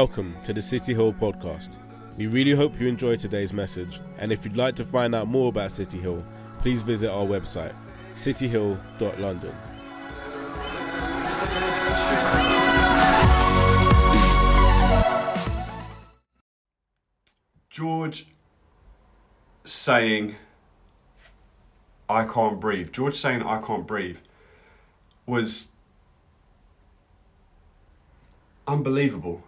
Welcome to the City Hill podcast. We really hope you enjoyed today's message, and if you'd like to find out more about City Hill, please visit our website, cityhill.london. George saying, I can't breathe. George saying, I can't breathe was unbelievable.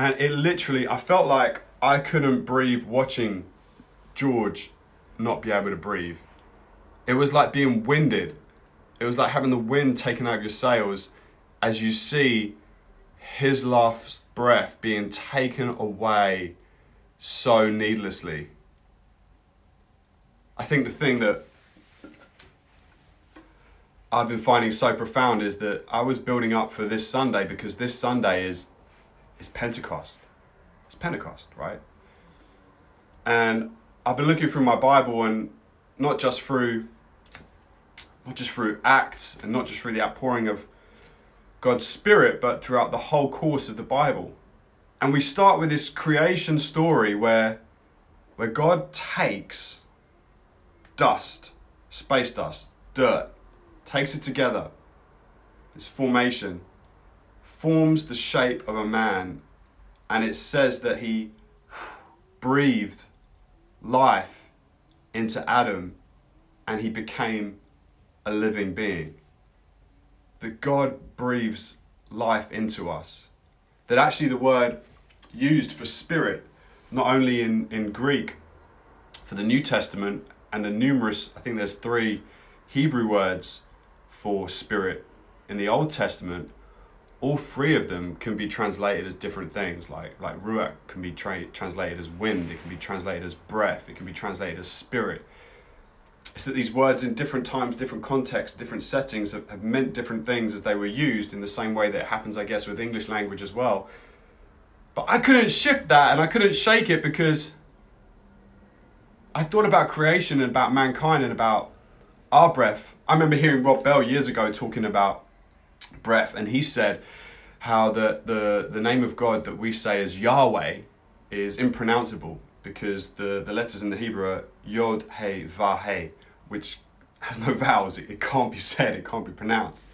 And it literally, I felt like I couldn't breathe watching George not be able to breathe. It was like being winded. It was like having the wind taken out of your sails as you see his last breath being taken away so needlessly. I think the thing that I've been finding so profound is that I was building up for this Sunday because this Sunday is is Pentecost. It's Pentecost, right? And I've been looking through my Bible and not just through not just through Acts and not just through the outpouring of God's Spirit, but throughout the whole course of the Bible. And we start with this creation story where where God takes dust, space dust, dirt, takes it together, this formation, forms the shape of a man, and it says that he breathed life into Adam and he became a living being. That God breathes life into us. That actually the word used for spirit, not only in, in Greek for the New Testament and the numerous, I think there's three Hebrew words for spirit in the Old Testament, all three of them can be translated as different things. Like like ruach can be tra- translated as wind. It can be translated as breath. It can be translated as spirit. It's that these words in different times, different contexts, different settings have, have meant different things as they were used in the same way that happens, I guess, with English language as well. But I couldn't shift that and I couldn't shake it because I thought about creation and about mankind and about our breath. I remember hearing Rob Bell years ago talking about breath, and he said how the, the, the name of God that we say is Yahweh is impronounceable because the, the letters in the Hebrew are Yod, He, Va, He, which has no vowels. It, it can't be said, it can't be pronounced.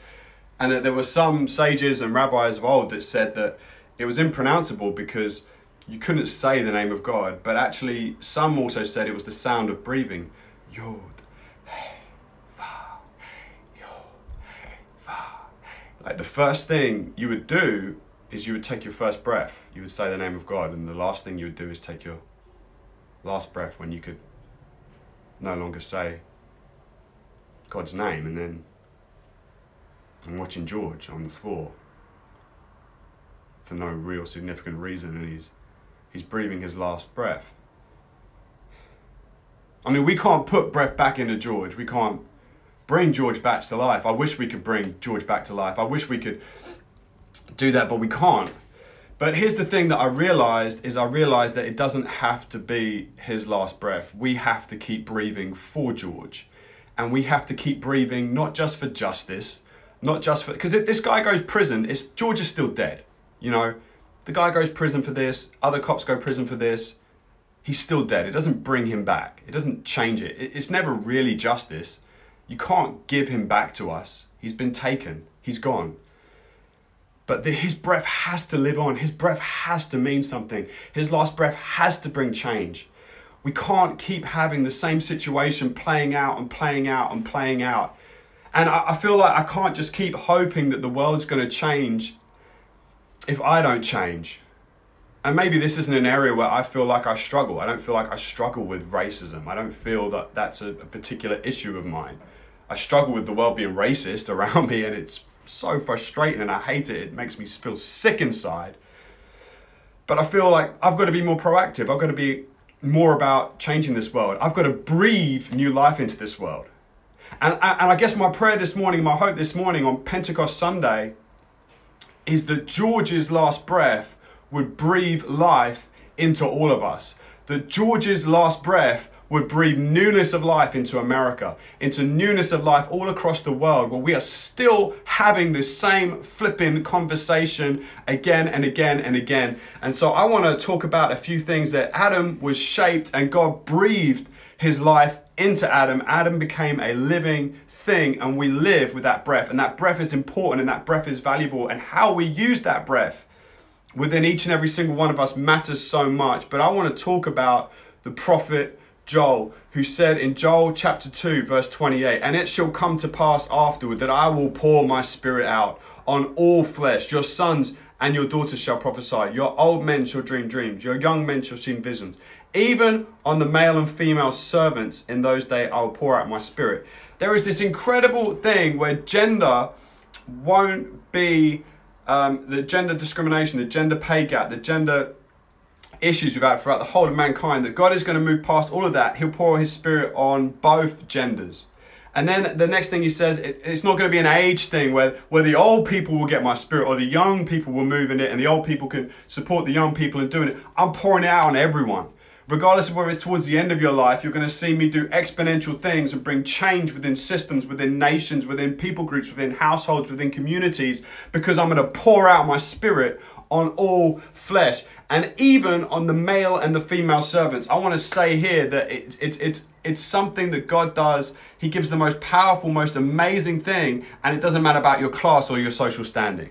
And that there were some sages and rabbis of old that said that it was impronounceable because you couldn't say the name of God, but actually, some also said it was the sound of breathing. Yod, Like the first thing you would do is you would take your first breath. You would say the name of God, and the last thing you would do is take your last breath when you could no longer say God's name. And then I'm watching George on the floor for no real significant reason, and he's he's breathing his last breath. I mean, we can't put breath back into George. We can't bring George back to life. I wish we could bring George back to life. I wish we could do that, but we can't. But here's the thing that I realized is I realized that it doesn't have to be his last breath. We have to keep breathing for George. And we have to keep breathing not just for justice, not just for because if this guy goes prison, it's George is still dead. You know, the guy goes prison for this, other cops go prison for this. He's still dead. It doesn't bring him back. It doesn't change it. It's never really justice. You can't give him back to us. He's been taken, he's gone. But the, his breath has to live on. His breath has to mean something. His last breath has to bring change. We can't keep having the same situation playing out and playing out and playing out. And I, I feel like I can't just keep hoping that the world's going to change if I don't change. And maybe this isn't an area where I feel like I struggle. I don't feel like I struggle with racism. I don't feel that that's a, a particular issue of mine. I struggle with the world being racist around me, and it's so frustrating, and I hate it. It makes me feel sick inside. But I feel like I've got to be more proactive. I've got to be more about changing this world. I've got to breathe new life into this world. And, and I guess my prayer this morning, my hope this morning on Pentecost Sunday, is that George's last breath would breathe life into all of us. That George's last breath would breathe newness of life into America, into newness of life all across the world, where we are still having this same flipping conversation again and again and again. And so I want to talk about a few things that Adam was shaped and God breathed his life into Adam. Adam became a living thing and we live with that breath. And that breath is important and that breath is valuable. And how we use that breath within each and every single one of us matters so much. But I want to talk about the prophet Joel, who said in Joel chapter 2, verse 28, And it shall come to pass afterward that I will pour my spirit out on all flesh. Your sons and your daughters shall prophesy. Your old men shall dream dreams. Your young men shall see visions. Even on the male and female servants in those days I will pour out my spirit. There is this incredible thing where gender won't be um, the gender discrimination, the gender pay gap, the gender issues had throughout the whole of mankind, that God is going to move past all of that. He'll pour his spirit on both genders. And then the next thing he says, it, it's not going to be an age thing where, where the old people will get my spirit or the young people will move in it and the old people can support the young people in doing it. I'm pouring it out on everyone. Regardless of whether it's towards the end of your life, you're going to see me do exponential things and bring change within systems, within nations, within people groups, within households, within communities, because I'm going to pour out my spirit on all flesh and even on the male and the female servants. I want to say here that it's, it's, it's, it's something that God does. He gives the most powerful, most amazing thing, and it doesn't matter about your class or your social standing.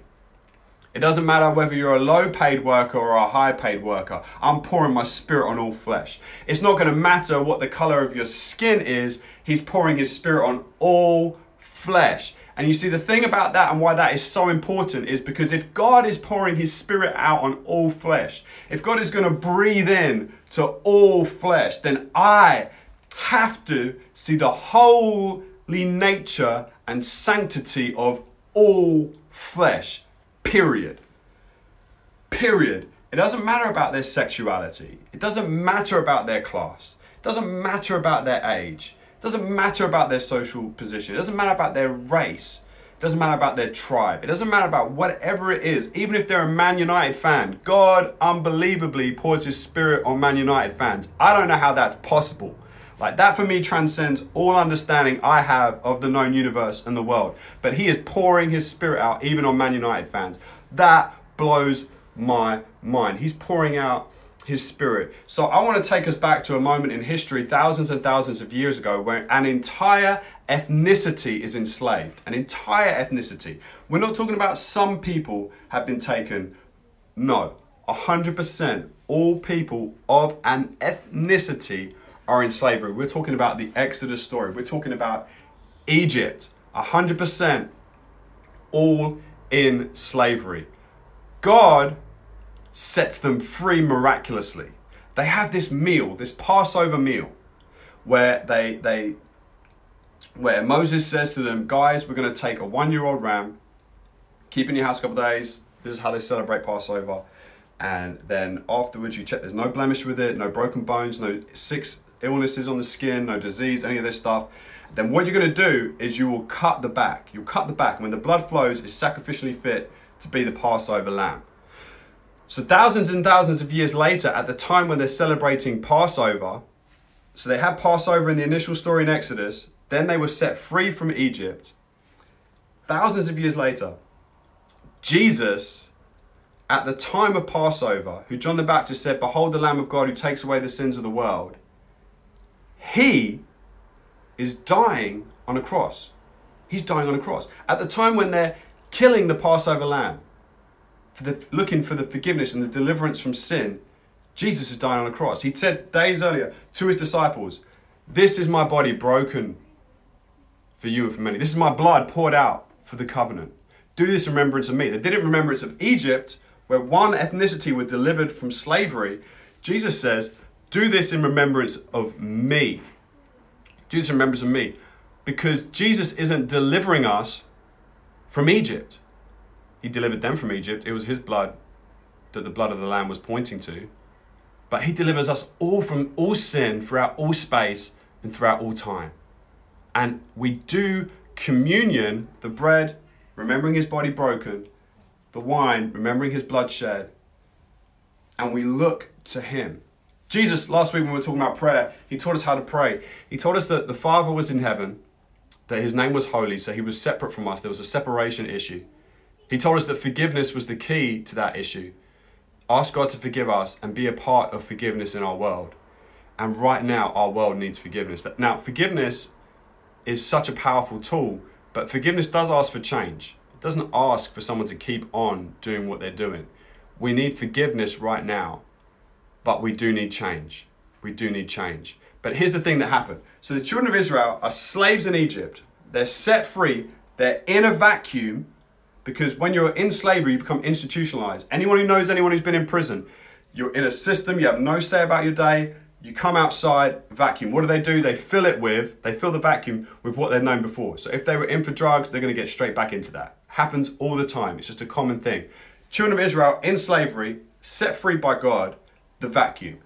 It doesn't matter whether you're a low paid worker or a high paid worker. I'm pouring my spirit on all flesh. It's not going to matter what the color of your skin is. He's pouring his spirit on all flesh. And you see, the thing about that and why that is so important is because if God is pouring his spirit out on all flesh, if God is going to breathe in to all flesh, then I have to see the holy nature and sanctity of all flesh Period. Period. It doesn't matter about their sexuality. It doesn't matter about their class. It doesn't matter about their age. Doesn't matter about their social position. It doesn't matter about their race. It doesn't matter about their tribe. It doesn't matter about whatever it is. Even if they're a Man United fan, God unbelievably pours his spirit on Man United fans. I don't know how that's possible. Like that for me transcends all understanding I have of the known universe and the world. But he is pouring his spirit out even on Man United fans. That blows my mind. He's pouring out his spirit. So I want to take us back to a moment in history, thousands and thousands of years ago, where an entire ethnicity is enslaved. An entire ethnicity. We're not talking about some people have been taken. No, 100% all people of an ethnicity are in slavery. We're talking about the Exodus story. We're talking about Egypt, 100% all in slavery. God sets them free miraculously. They have this meal, this Passover meal, where they they where Moses says to them, guys, we're going to take a one-year-old ram, keep in your house a couple days. This is how they celebrate Passover. And then afterwards, you check there's no blemish with it, no broken bones, no six illnesses on the skin, no disease, any of this stuff, then what you're going to do is you will cut the back. You'll cut the back. When the blood flows, it's sacrificially fit to be the Passover lamb. So thousands and thousands of years later, at the time when they're celebrating Passover, so they had Passover in the initial story in Exodus, then they were set free from Egypt. Thousands of years later, Jesus, at the time of Passover, who John the Baptist said, Behold the Lamb of God who takes away the sins of the world, he is dying on a cross. He's dying on a cross. At the time when they're killing the Passover lamb, for the, looking for the forgiveness and the deliverance from sin, Jesus is dying on a cross. He said days earlier to his disciples, This is my body broken for you and for many. This is my blood poured out for the covenant. Do this in remembrance of me. They did in remembrance of Egypt, where one ethnicity were delivered from slavery. Jesus says, do this in remembrance of me. Do this in remembrance of me. Because Jesus isn't delivering us from Egypt. He delivered them from Egypt. It was his blood that the blood of the Lamb was pointing to. But he delivers us all from all sin throughout all space and throughout all time. And we do communion, the bread, remembering his body broken, the wine, remembering his blood shed, and we look to him. Jesus, last week when we were talking about prayer, he taught us how to pray. He told us that the Father was in heaven, that his name was holy, so he was separate from us. There was a separation issue. He told us that forgiveness was the key to that issue. Ask God to forgive us and be a part of forgiveness in our world. And right now, our world needs forgiveness. Now, forgiveness is such a powerful tool, but forgiveness does ask for change. It doesn't ask for someone to keep on doing what they're doing. We need forgiveness right now, but we do need change. We do need change. But here's the thing that happened. So the children of Israel are slaves in Egypt. They're set free. They're in a vacuum because when you're in slavery, you become institutionalized. Anyone who knows anyone who's been in prison, you're in a system, you have no say about your day. You come outside, vacuum. What do they do? They fill it with, they fill the vacuum with what they've known before. So if they were in for drugs, they're going to get straight back into that. Happens all the time. It's just a common thing. Children of Israel in slavery, set free by God, the vacuum.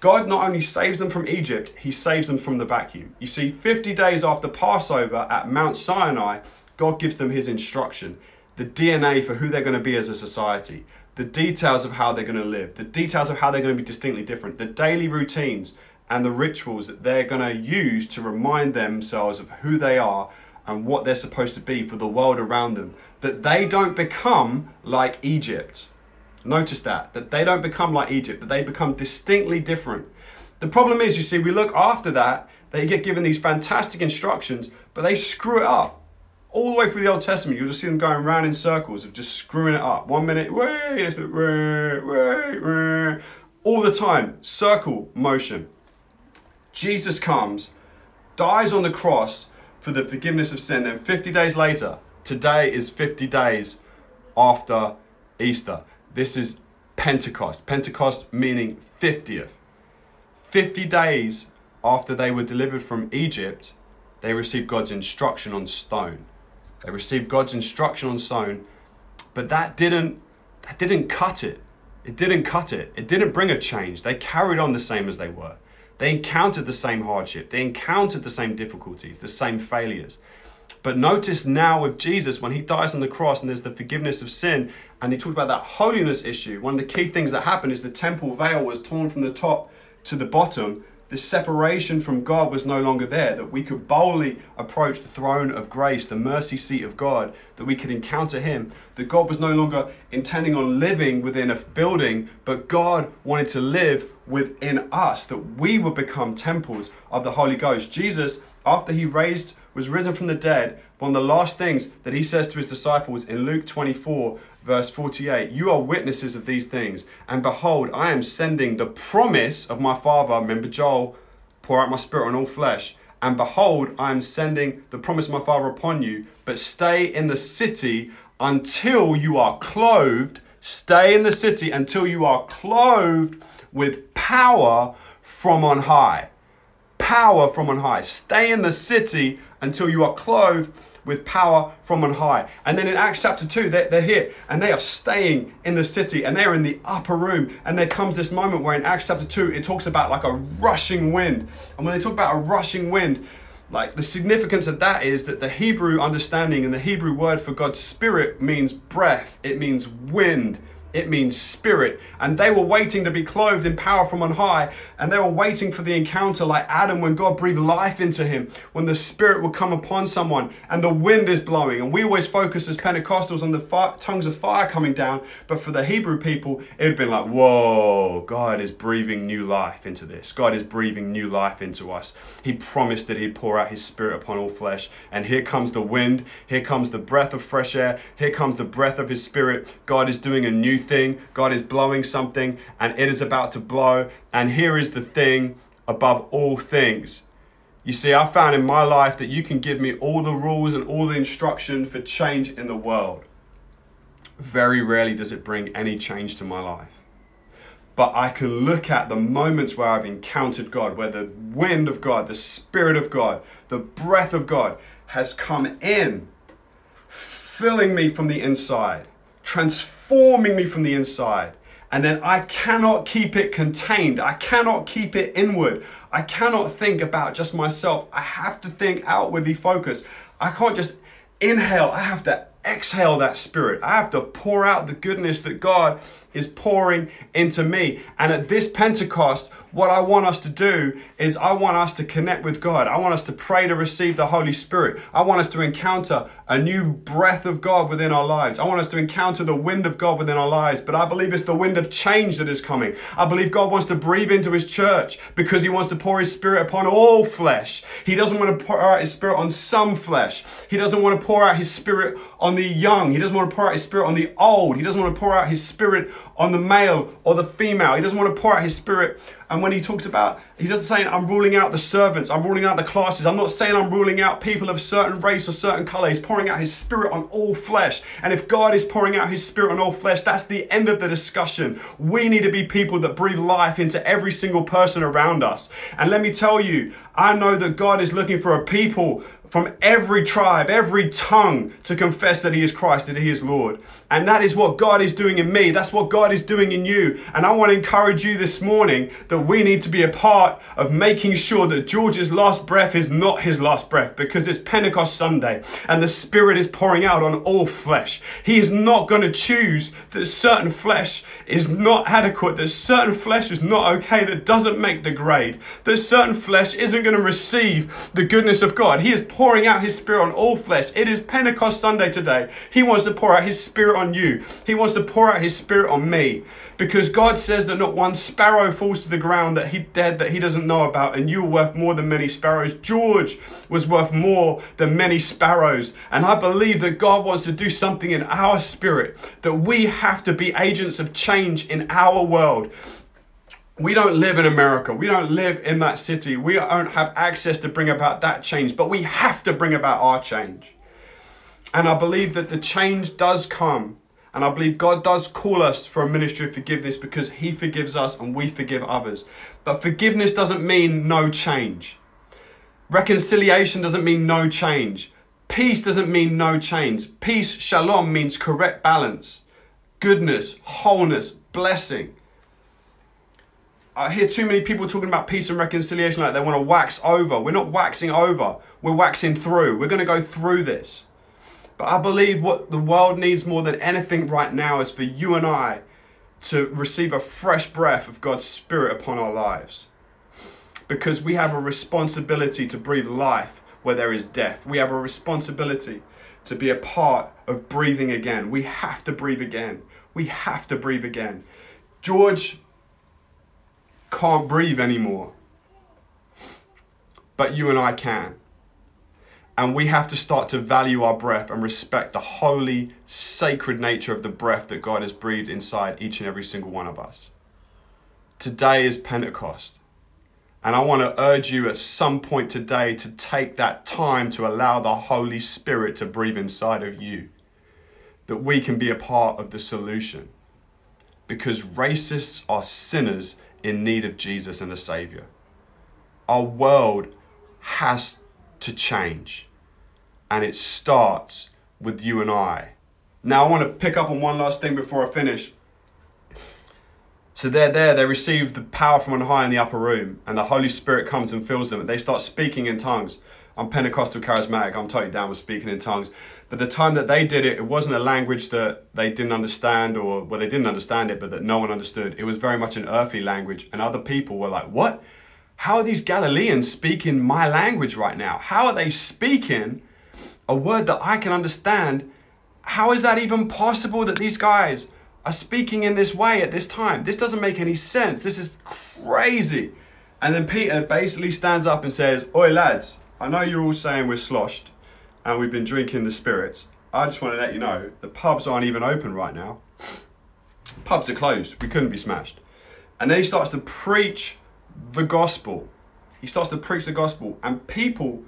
God not only saves them from Egypt, he saves them from the vacuum. You see, 50 days after Passover at Mount Sinai, God gives them his instruction, the DNA for who they're going to be as a society, the details of how they're going to live, the details of how they're going to be distinctly different, the daily routines and the rituals that they're going to use to remind themselves of who they are and what they're supposed to be for the world around them. That they don't become like Egypt. Notice that, that they don't become like Egypt, that they become distinctly different. The problem is, you see, we look after that, they get given these fantastic instructions, but they screw it up. All the way through the Old Testament, you'll just see them going around in circles of just screwing it up. One minute, minute, way, way, way. All the time, circle motion. Jesus comes, dies on the cross, for the forgiveness of sin. Then 50 days later, today is 50 days after Easter. This is Pentecost. Pentecost meaning 50th. 50 days after they were delivered from Egypt, they received God's instruction on stone. They received God's instruction on stone, but that didn't that didn't cut it. It didn't cut it. It didn't bring a change. They carried on the same as they were. They encountered the same hardship, they encountered the same difficulties, the same failures. But notice now with Jesus, when he dies on the cross and there's the forgiveness of sin, and he talked about that holiness issue, one of the key things that happened is the temple veil was torn from the top to the bottom, the separation from God was no longer there, that we could boldly approach the throne of grace, the mercy seat of God, that we could encounter Him, that God was no longer intending on living within a building, but God wanted to live within us, that we would become temples of the Holy Ghost. Jesus, after He raised, was risen from the dead, one of the last things that He says to His disciples in Luke 24, verse 48 You are witnesses of these things, and behold, I am sending the promise of my Father. Remember, Joel, pour out my spirit on all flesh. And behold, I am sending the promise of my Father upon you, but stay in the city until you are clothed. Stay in the city until you are clothed with power from on high. Power from on high. Stay in the city until you are clothed with power from on high. And then in Acts chapter 2, they're, they're here and they are staying in the city and they're in the upper room. And there comes this moment where in Acts chapter 2, it talks about like a rushing wind. And when they talk about a rushing wind, like the significance of that is that the Hebrew understanding and the Hebrew word for God's spirit means breath, it means wind it means spirit. And they were waiting to be clothed in power from on high. And they were waiting for the encounter like Adam when God breathed life into him, when the spirit would come upon someone and the wind is blowing. And we always focus as Pentecostals on the fire, tongues of fire coming down. But for the Hebrew people, it had been like, whoa, God is breathing new life into this. God is breathing new life into us. He promised that He'd pour out His spirit upon all flesh. And here comes the wind. Here comes the breath of fresh air. Here comes the breath of His spirit. God is doing a new thing. God is blowing something and it is about to blow. And here is the thing above all things. You see, I found in my life that you can give me all the rules and all the instruction for change in the world. Very rarely does it bring any change to my life. But I can look at the moments where I've encountered God, where the wind of God, the Spirit of God, the breath of God has come in, filling me from the inside, transforming forming me from the inside. And then I cannot keep it contained. I cannot keep it inward. I cannot think about just myself. I have to think outwardly focused. I can't just inhale. I have to exhale that spirit. I have to pour out the goodness that God is pouring into me. And at this Pentecost, what I want us to do is I want us to connect with God. I want us to pray to receive the Holy Spirit. I want us to encounter a new breath of God within our lives. I want us to encounter the wind of God within our lives. But I believe it's the wind of change that is coming. I believe God wants to breathe into His church because He wants to pour His Spirit upon all flesh. He doesn't want to pour out His Spirit on some flesh. He doesn't want to pour out His Spirit on the young. He doesn't want to pour out His Spirit on the old. He doesn't want to pour out His Spirit on the male or the female. He doesn't want to pour out His Spirit and when he talks about, he doesn't say, I'm ruling out the servants, I'm ruling out the classes. I'm not saying I'm ruling out people of certain race or certain color. He's pouring out his spirit on all flesh. And if God is pouring out his spirit on all flesh, that's the end of the discussion. We need to be people that breathe life into every single person around us. And let me tell you, I know that God is looking for a people from every tribe, every tongue to confess that He is Christ, that He is Lord. And that is what God is doing in me. That's what God is doing in you. And I want to encourage you this morning that we need to be a part of making sure that George's last breath is not his last breath because it's Pentecost Sunday and the Spirit is pouring out on all flesh. He is not going to choose that certain flesh is not adequate, that certain flesh is not okay, that doesn't make the grade, that certain flesh isn't going to receive the goodness of God. He is pouring out his spirit on all flesh. It is Pentecost Sunday today. He wants to pour out his spirit on you. He wants to pour out his spirit on me. Because God says that not one sparrow falls to the ground that he dead that he doesn't know about, and you are worth more than many sparrows. George was worth more than many sparrows. And I believe that God wants to do something in our spirit, that we have to be agents of change in our world we don't live in America. We don't live in that city. We don't have access to bring about that change, but we have to bring about our change. And I believe that the change does come. And I believe God does call us for a ministry of forgiveness because He forgives us and we forgive others. But forgiveness doesn't mean no change. Reconciliation doesn't mean no change. Peace doesn't mean no change. Peace, shalom, means correct balance, goodness, wholeness, blessing. I hear too many people talking about peace and reconciliation like they want to wax over. We're not waxing over, we're waxing through. We're going to go through this. But I believe what the world needs more than anything right now is for you and I to receive a fresh breath of God's Spirit upon our lives. Because we have a responsibility to breathe life where there is death. We have a responsibility to be a part of breathing again. We have to breathe again. We have to breathe again. George can't breathe anymore. But you and I can. And we have to start to value our breath and respect the holy, sacred nature of the breath that God has breathed inside each and every single one of us. Today is Pentecost. And I want to urge you at some point today to take that time to allow the Holy Spirit to breathe inside of you. That we can be a part of the solution. Because racists are sinners in need of Jesus and a Savior. Our world has to change, and it starts with you and I. Now, I want to pick up on one last thing before I finish. So they're there, they receive the power from on high in the upper room, and the Holy Spirit comes and fills them, and they start speaking in tongues. I'm Pentecostal charismatic, I'm totally down with speaking in tongues. But the time that they did it, it wasn't a language that they didn't understand, or well, they didn't understand it, but that no one understood. It was very much an earthly language, and other people were like, What? How are these Galileans speaking my language right now? How are they speaking a word that I can understand? How is that even possible that these guys are speaking in this way at this time? This doesn't make any sense. This is crazy. And then Peter basically stands up and says, Oi, lads, I know you're all saying we're sloshed and we've been drinking the spirits. I just want to let you know the pubs aren't even open right now. Pubs are closed. We couldn't be smashed. And then he starts to preach the gospel. He starts to preach the gospel, and people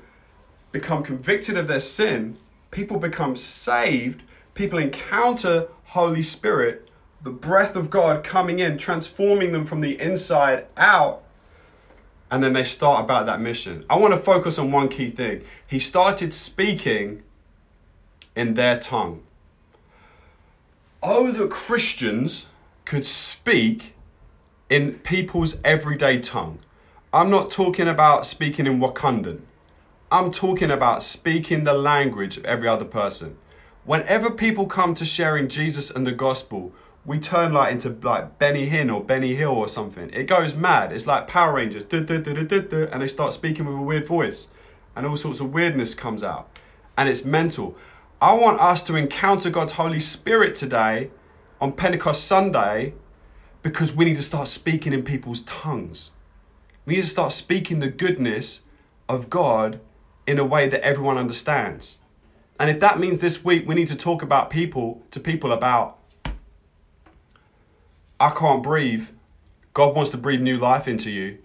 become convicted of their sin. People become saved. People encounter Holy Spirit, the breath of God coming in, transforming them from the inside out and then they start about that mission. I want to focus on one key thing. He started speaking in their tongue. Oh, that Christians could speak in people's everyday tongue. I'm not talking about speaking in Wakandan. I'm talking about speaking the language of every other person. Whenever people come to sharing Jesus and the gospel, we turn like into like Benny Hinn or Benny Hill or something. It goes mad. It's like Power Rangers, and they start speaking with a weird voice, and all sorts of weirdness comes out, and it's mental. I want us to encounter God's Holy Spirit today on Pentecost Sunday because we need to start speaking in people's tongues. We need to start speaking the goodness of God in a way that everyone understands. And if that means this week we need to talk about people to people about I can't breathe. God wants to breathe new life into you.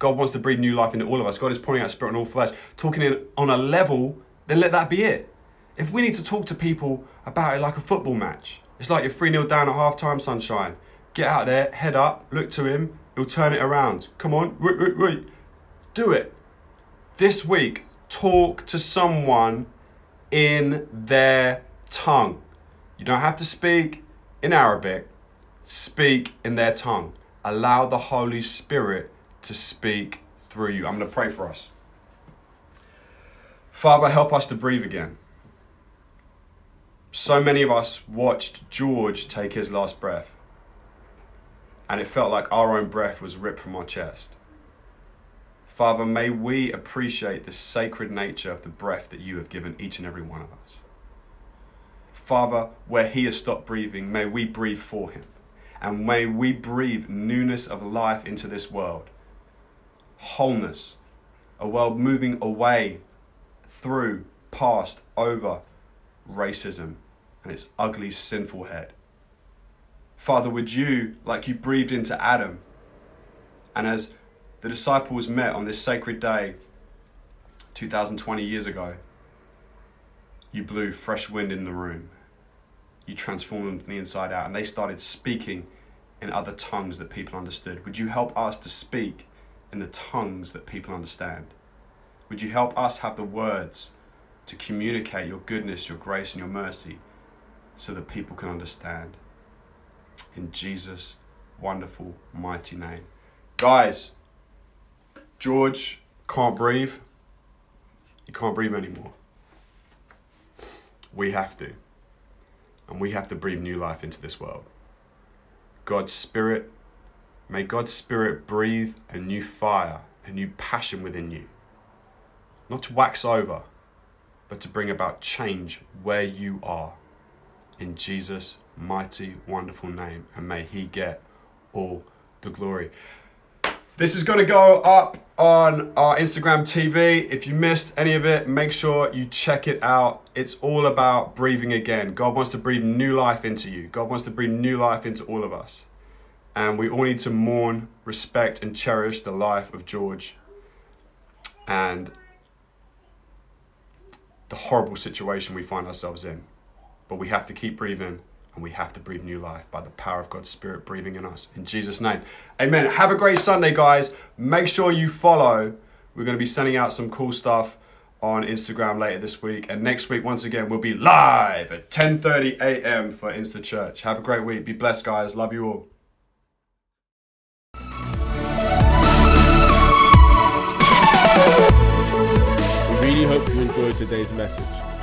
God wants to breathe new life into all of us. God is pouring out spirit on all flesh. Talking in, on a level, then let that be it. If we need to talk to people about it like a football match, it's like you're 3 0 down at half time, sunshine. Get out there, head up, look to him, he'll turn it around. Come on, wait, wait, wait. Do it. This week, talk to someone in their tongue. You don't have to speak in Arabic, speak in their tongue. Allow the Holy Spirit to speak through you. I'm going to pray for us. Father, help us to breathe again. So many of us watched George take his last breath, and it felt like our own breath was ripped from our chest. Father, may we appreciate the sacred nature of the breath that you have given each and every one of us. Father, where he has stopped breathing, may we breathe for him. And may we breathe newness of life into this world. Wholeness. A world moving away, through, past, over racism and its ugly, sinful head. Father, would you, like you breathed into Adam, and as the disciples met on this sacred day 2020 years ago, you blew fresh wind in the room. You transformed them from the inside out, and they started speaking in other tongues that people understood. Would you help us to speak in the tongues that people understand? Would you help us have the words to communicate your goodness, your grace, and your mercy so that people can understand? In Jesus' wonderful, mighty name. Guys, George can't breathe. He can't breathe anymore. We have to. And we have to breathe new life into this world. God's Spirit, may God's Spirit breathe a new fire, a new passion within you. Not to wax over, but to bring about change where you are. In Jesus' mighty, wonderful name. And may He get all the glory. This is going to go up on our Instagram TV. If you missed any of it, make sure you check it out. It's all about breathing again. God wants to breathe new life into you, God wants to breathe new life into all of us. And we all need to mourn, respect, and cherish the life of George and the horrible situation we find ourselves in. But we have to keep breathing and we have to breathe new life by the power of God's Spirit breathing in us. In Jesus' name. Amen. Have a great Sunday, guys. Make sure you follow. We're going to be sending out some cool stuff on Instagram later this week. And next week, once again, we'll be live at 10:30 a.m. for Insta Church. Have a great week. Be blessed, guys. Love you all. We really hope you enjoyed today's message.